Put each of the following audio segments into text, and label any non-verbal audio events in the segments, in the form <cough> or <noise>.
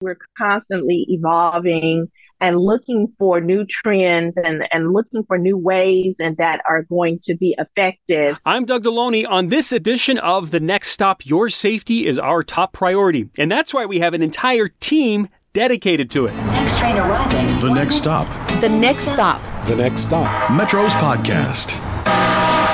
we're constantly evolving and looking for new trends and, and looking for new ways and that are going to be effective. I'm Doug Deloney. On this edition of The Next Stop, your safety is our top priority. And that's why we have an entire team dedicated to it. Next train arriving. The next stop. The next stop. The next stop. Metro's podcast.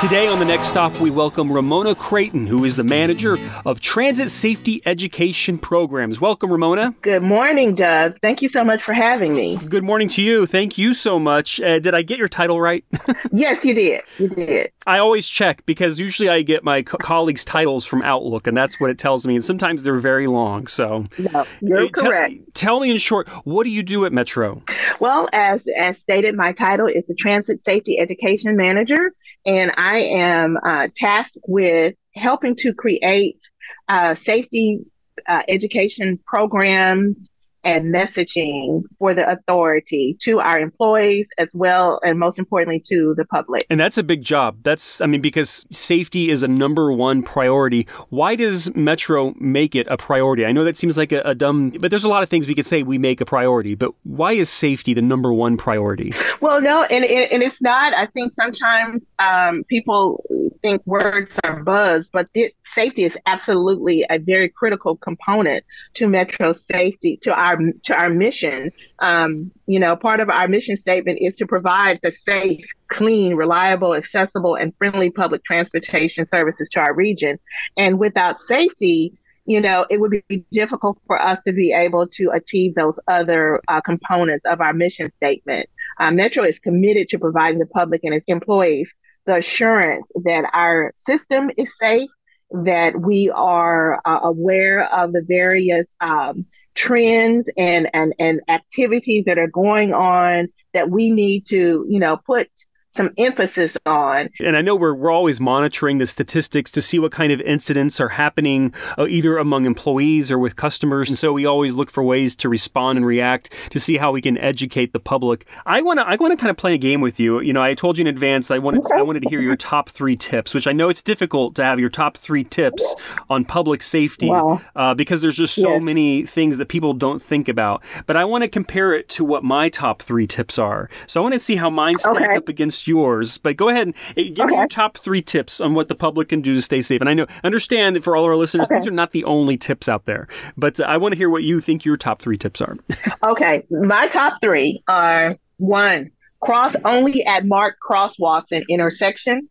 Today on the next stop, we welcome Ramona Crayton, who is the manager of Transit Safety Education Programs. Welcome, Ramona. Good morning, Doug. Thank you so much for having me. Good morning to you. Thank you so much. Uh, did I get your title right? <laughs> yes, you did. You did. I always check because usually I get my co- colleagues' titles from Outlook, and that's what it tells me. And sometimes they're very long. So, no, you're correct. tell me in short, what do you do at Metro? Well, as as stated, my title is the Transit Safety Education Manager and I am uh, tasked with helping to create uh, safety uh, education programs and messaging for the authority to our employees as well and most importantly to the public. And that's a big job. That's I mean because safety is a number one priority. Why does Metro make it a priority? I know that seems like a, a dumb but there's a lot of things we could say we make a priority, but why is safety the number one priority? Well, no, and, and, and it's not. I think sometimes um, people think words are buzz, but it, safety is absolutely a very critical component to Metro safety, to our to our mission. Um, you know, part of our mission statement is to provide the safe, clean, reliable, accessible, and friendly public transportation services to our region. And without safety, you know, it would be difficult for us to be able to achieve those other uh, components of our mission statement. Uh, Metro is committed to providing the public and its employees the assurance that our system is safe, that we are uh, aware of the various um, trends and, and, and activities that are going on that we need to, you know, put some emphasis on. And I know we're, we're always monitoring the statistics to see what kind of incidents are happening uh, either among employees or with customers. And so we always look for ways to respond and react to see how we can educate the public. I want to I want to kind of play a game with you. You know, I told you in advance I wanted I wanted to hear your top 3 tips, which I know it's difficult to have your top 3 tips on public safety wow. uh, because there's just so yes. many things that people don't think about. But I want to compare it to what my top 3 tips are. So I want to see how mine stack okay. up against yours, but go ahead and give okay. me your top three tips on what the public can do to stay safe. And I know, understand for all our listeners, okay. these are not the only tips out there, but uh, I want to hear what you think your top three tips are. <laughs> okay. My top three are one, cross only at marked crosswalks and intersections.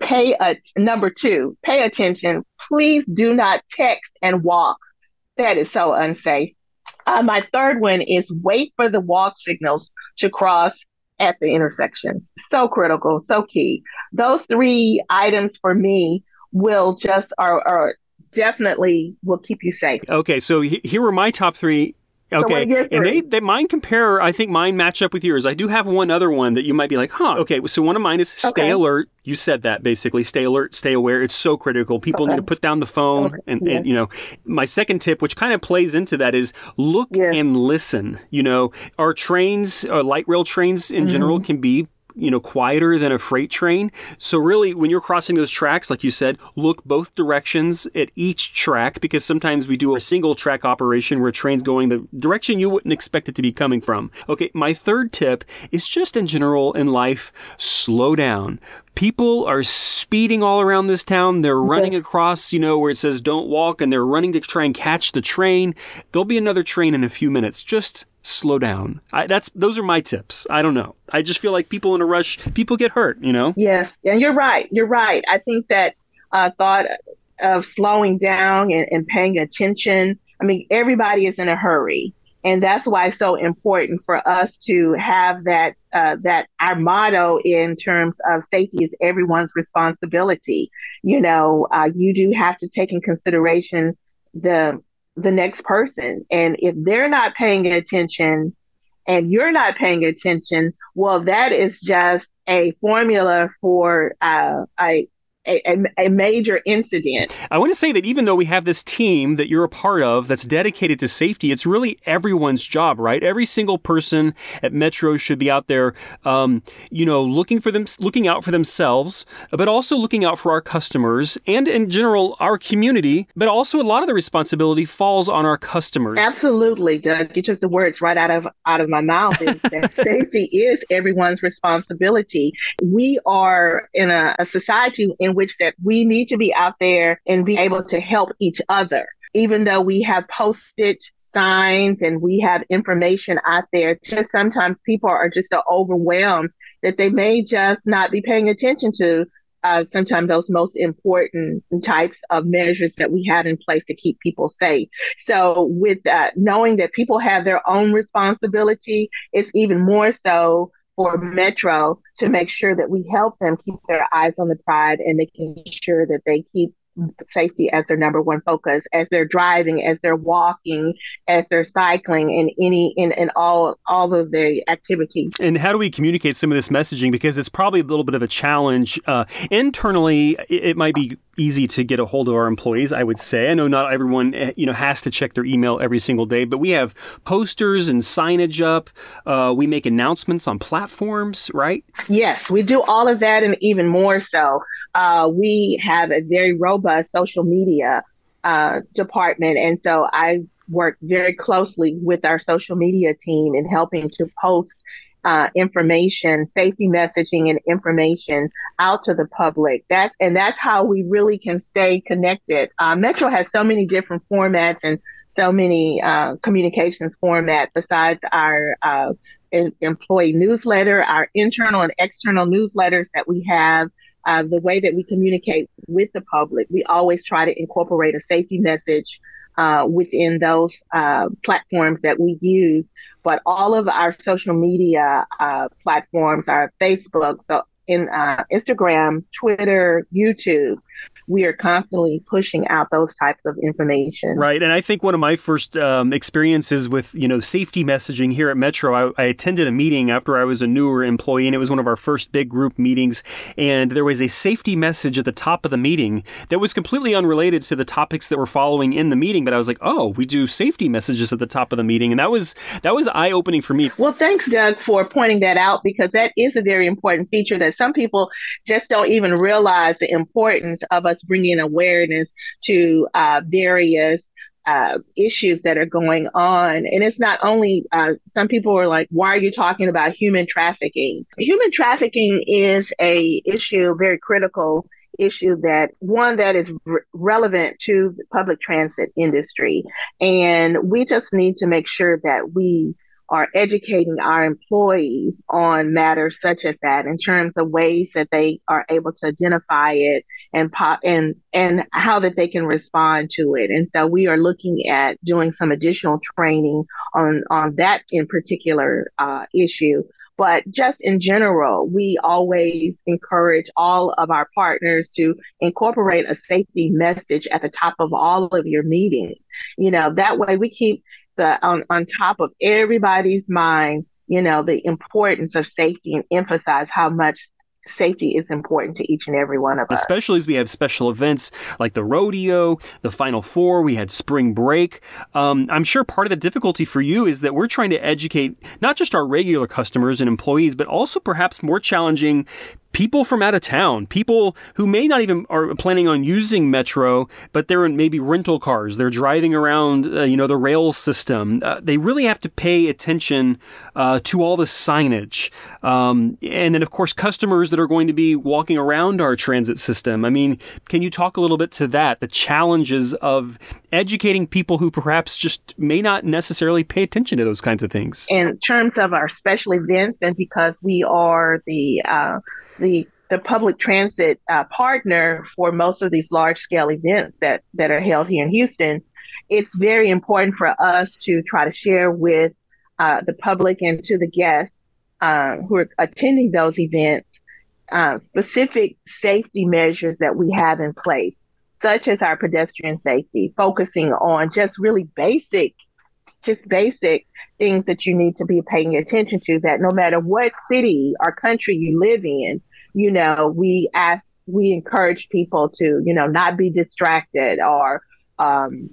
Pay a number two, pay attention. Please do not text and walk. That is so unsafe. Uh, my third one is wait for the walk signals to cross at the intersections. So critical, so key. Those three items for me will just are, are definitely will keep you safe. Okay, so here were my top three Okay, so and they, they mine compare. I think mine match up with yours. I do have one other one that you might be like, huh. Okay, so one of mine is stay okay. alert. You said that basically. Stay alert, stay aware. It's so critical. People okay. need to put down the phone, and, and you know, my second tip, which kind of plays into that, is look yes. and listen. You know, our trains, our light rail trains in mm-hmm. general, can be you know, quieter than a freight train. So really, when you're crossing those tracks, like you said, look both directions at each track because sometimes we do a single track operation where a train's going the direction you wouldn't expect it to be coming from. Okay, my third tip is just in general in life, slow down. People are speeding all around this town. They're running across, you know, where it says don't walk and they're running to try and catch the train. There'll be another train in a few minutes. Just slow down. I, that's those are my tips. I don't know. I just feel like people in a rush, people get hurt. You know. Yes, and you're right. You're right. I think that uh, thought of slowing down and, and paying attention. I mean, everybody is in a hurry, and that's why it's so important for us to have that uh, that our motto in terms of safety is everyone's responsibility. You know, uh, you do have to take in consideration the the next person. And if they're not paying attention and you're not paying attention, well, that is just a formula for uh, a a, a, major incident. I want to say that even though we have this team that you're a part of that's dedicated to safety, it's really everyone's job, right? Every single person at Metro should be out there, um, you know, looking for them, looking out for themselves, but also looking out for our customers and in general our community. But also, a lot of the responsibility falls on our customers. Absolutely, Doug. You took the words right out of out of my mouth. <laughs> safety is everyone's responsibility. We are in a, a society in which that we need to be out there and be able to help each other. Even though we have posted signs and we have information out there, just sometimes people are just so overwhelmed that they may just not be paying attention to uh, sometimes those most important types of measures that we have in place to keep people safe. So, with that, knowing that people have their own responsibility, it's even more so for Metro to make sure that we help them keep their eyes on the pride and making sure that they keep safety as their number one focus as they're driving as they're walking as they're cycling in any in, in all all of the activities and how do we communicate some of this messaging? Because it's probably a little bit of a challenge uh, internally it might be easy to get a hold of our employees i would say. I know not everyone eh, you know has to check their email every single day but we have posters and signage up. Uh, we make announcements on platforms right? Yes we do all of that and even more so. Uh, we have a very robust social media uh, department and so i work very closely with our social media team in helping to post uh, information, safety messaging, and information out to the public. That's and that's how we really can stay connected. Uh, Metro has so many different formats and so many uh, communications formats besides our uh, employee newsletter, our internal and external newsletters that we have. Uh, the way that we communicate with the public, we always try to incorporate a safety message uh, within those uh, platforms that we use. But all of our social media uh, platforms, our Facebook, so in uh, Instagram, Twitter, YouTube, we are constantly pushing out those types of information. Right, and I think one of my first um, experiences with you know safety messaging here at Metro, I, I, attended a meeting after I was a newer employee, and it was one of our first big group meetings, and there was a safety message at the top of the meeting that was completely unrelated to the topics that were following in the meeting, but I was like, oh, we do safety messages at the top of the meeting, and that was that was eye opening for me. Well, thanks, Doug, for pointing that out because that is a very important feature that some people just don't even realize the importance of us bringing awareness to uh, various uh, issues that are going on. And it's not only, uh, some people are like, why are you talking about human trafficking? Human trafficking is a issue, very critical issue that one that is re- relevant to the public transit industry. And we just need to make sure that we are educating our employees on matters such as that in terms of ways that they are able to identify it and pop and and how that they can respond to it. And so we are looking at doing some additional training on on that in particular uh, issue. But just in general, we always encourage all of our partners to incorporate a safety message at the top of all of your meetings. You know, that way we keep the on, on top of everybody's mind, you know, the importance of safety and emphasize how much safety is important to each and every one of us. Especially as we have special events like the rodeo, the Final Four, we had spring break. Um, I'm sure part of the difficulty for you is that we're trying to educate not just our regular customers and employees, but also perhaps more challenging people from out of town, people who may not even are planning on using Metro, but they're in maybe rental cars. They're driving around, uh, you know, the rail system. Uh, they really have to pay attention uh, to all the signage. Um, and then, of course, customers that are going to be walking around our transit system. I mean, can you talk a little bit to that? The challenges of educating people who perhaps just may not necessarily pay attention to those kinds of things. In terms of our special events, and because we are the uh, the the public transit uh, partner for most of these large scale events that that are held here in Houston, it's very important for us to try to share with uh, the public and to the guests uh, who are attending those events uh, specific safety measures that we have in place, such as our pedestrian safety, focusing on just really basic, just basic things that you need to be paying attention to that no matter what city or country you live in, you know, we ask we encourage people to, you know, not be distracted or um,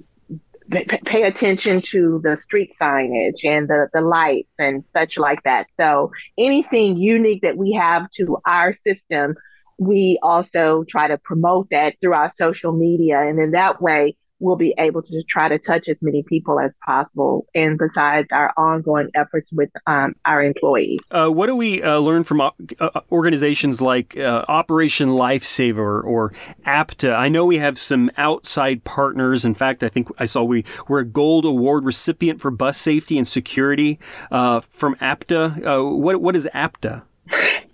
pay attention to the street signage and the, the lights and such like that. So anything unique that we have to our system, we also try to promote that through our social media. And in that way, we'll be able to try to touch as many people as possible. And besides our ongoing efforts with um, our employees. Uh, what do we uh, learn from uh, uh organizations like uh, Operation Lifesaver or APTA? I know we have some outside partners. In fact, I think I saw we were a gold award recipient for bus safety and security uh, from APTA. what, what is APTA?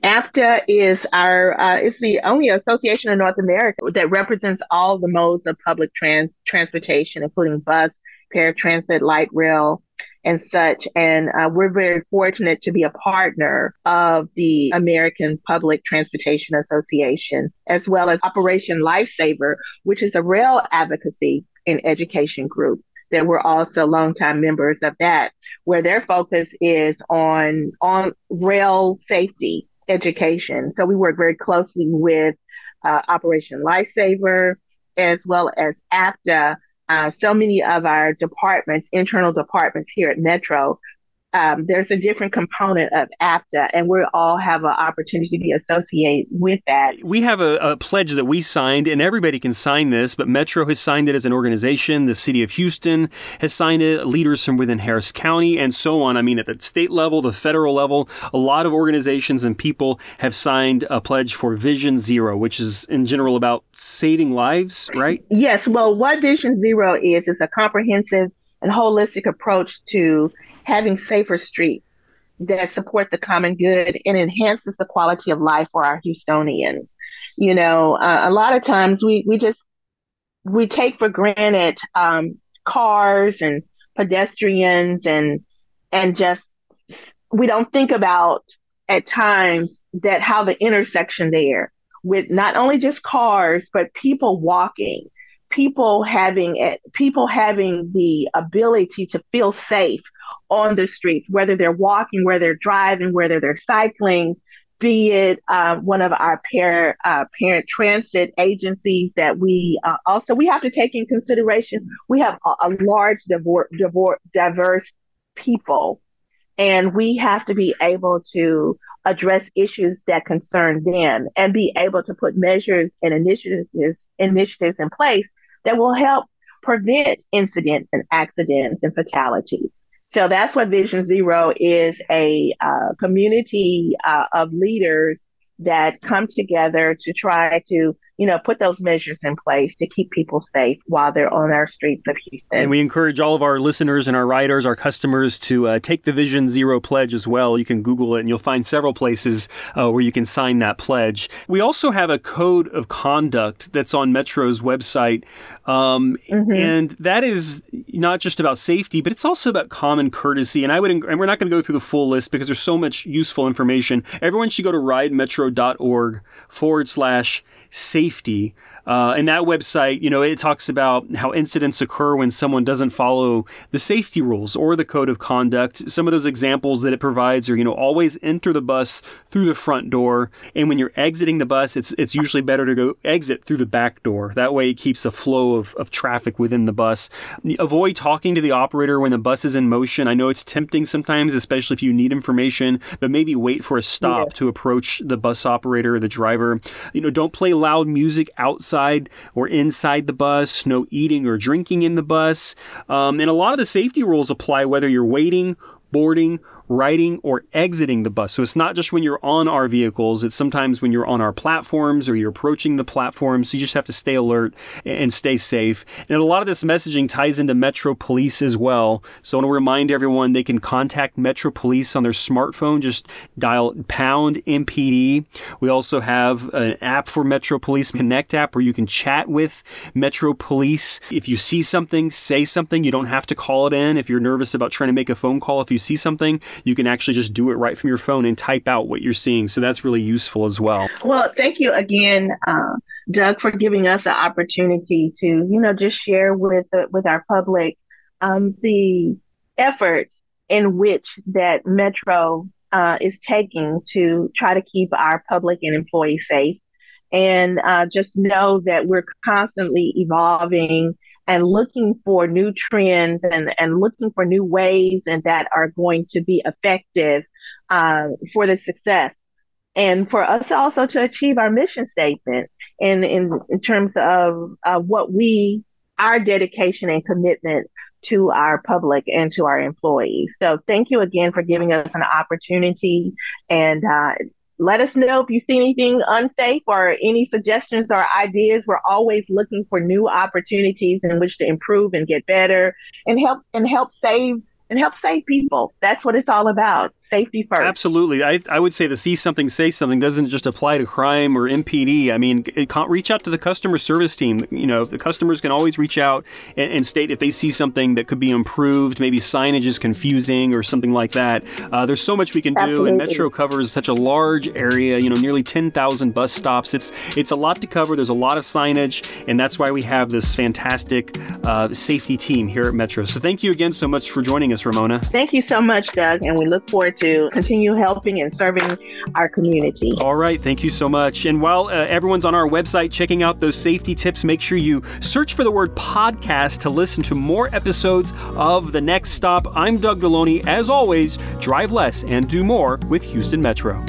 APTA is our uh, it's the only association in North America that represents all the modes of public trans- transportation, including bus, paratransit, light rail, and such. And uh, we're very fortunate to be a partner of the American Public Transportation Association, as well as Operation Lifesaver, which is a rail advocacy and education group that were also longtime members of that, where their focus is on on rail safety education. So we work very closely with uh, Operation Lifesaver as well as APTA. Uh, so many of our departments, internal departments here at Metro, um, there's a different component of APTA, and we all have an opportunity to be associated with that. We have a, a, pledge that we signed, and everybody can sign this, but Metro has signed it as an organization. The city of Houston has signed it, leaders from within Harris County, and so on. I mean, at the state level, the federal level, a lot of organizations and people have signed a pledge for Vision Zero, which is in general about saving lives, right? Yes. Well, what Vision Zero is, is a comprehensive and holistic approach to having safer streets that support the common good and enhances the quality of life for our Houstonians. You know, uh, a lot of times we, we just we take for granted um, cars and pedestrians and and just we don't think about at times that how the intersection there with not only just cars but people walking people having it, people having the ability to feel safe on the streets, whether they're walking, whether they're driving, whether they're cycling, be it uh, one of our parent uh, parent transit agencies that we uh, also we have to take in consideration. We have a, a large divor- divor- diverse people, and we have to be able to address issues that concern them and be able to put measures and initiatives initiatives in place that will help prevent incidents and accidents and fatalities. So that's what Vision Zero is a uh, community uh, of leaders that come together to try to you know, put those measures in place to keep people safe while they're on our streets of Houston. And we encourage all of our listeners and our riders, our customers, to uh, take the Vision Zero pledge as well. You can Google it and you'll find several places uh, where you can sign that pledge. We also have a code of conduct that's on Metro's website. Um, mm-hmm. And that is not just about safety, but it's also about common courtesy. And I would, and we're not going to go through the full list because there's so much useful information. Everyone should go to ridemetro.org forward slash safety safety uh, and that website, you know, it talks about how incidents occur when someone doesn't follow the safety rules or the code of conduct. Some of those examples that it provides are, you know, always enter the bus through the front door, and when you're exiting the bus, it's it's usually better to go exit through the back door. That way, it keeps a flow of, of traffic within the bus. Avoid talking to the operator when the bus is in motion. I know it's tempting sometimes, especially if you need information, but maybe wait for a stop yes. to approach the bus operator or the driver. You know, don't play loud music outside outside or inside the bus, no eating or drinking in the bus. Um, and a lot of the safety rules apply whether you're waiting, boarding, riding or exiting the bus. So it's not just when you're on our vehicles, it's sometimes when you're on our platforms or you're approaching the platforms. So you just have to stay alert and stay safe. And a lot of this messaging ties into Metro Police as well. So I want to remind everyone they can contact Metro Police on their smartphone. Just dial pound MPD. We also have an app for Metro Police Connect app where you can chat with Metro Police. If you see something, say something. You don't have to call it in if you're nervous about trying to make a phone call. If you see something, you can actually just do it right from your phone and type out what you're seeing. So that's really useful as well. Well, thank you again, uh, Doug, for giving us the opportunity to, you know, just share with the, with our public um, the efforts in which that Metro uh, is taking to try to keep our public and employees safe. And uh, just know that we're constantly evolving and looking for new trends and, and looking for new ways and that are going to be effective uh, for the success. And for us also to achieve our mission statement in, in, in terms of uh, what we, our dedication and commitment to our public and to our employees. So thank you again for giving us an opportunity and uh, let us know if you see anything unsafe or any suggestions or ideas. We're always looking for new opportunities in which to improve and get better and help and help save and help save people. That's what it's all about. Safety first. Absolutely. I, I would say the see something, say something doesn't just apply to crime or MPD. I mean, it, reach out to the customer service team. You know, the customers can always reach out and, and, state if they see something that could be improved. Maybe signage is confusing or something like that. Uh, there's so much we can Absolutely. do, and Metro covers such a large area. You know, nearly 10,000 bus stops. It's it's a lot to cover. There's a lot of signage, and that's why we have this fantastic uh, safety team here at Metro. So thank you again so much for joining us us, Ramona. Thank you so much, Doug, and we look forward to continue helping and serving our community. All right, thank you so much. And while uh, everyone's on our website checking out those safety tips, make sure you search for the word podcast to listen to more episodes of The Next Stop. I'm Doug Deloney. As always, drive less and do more with Houston Metro.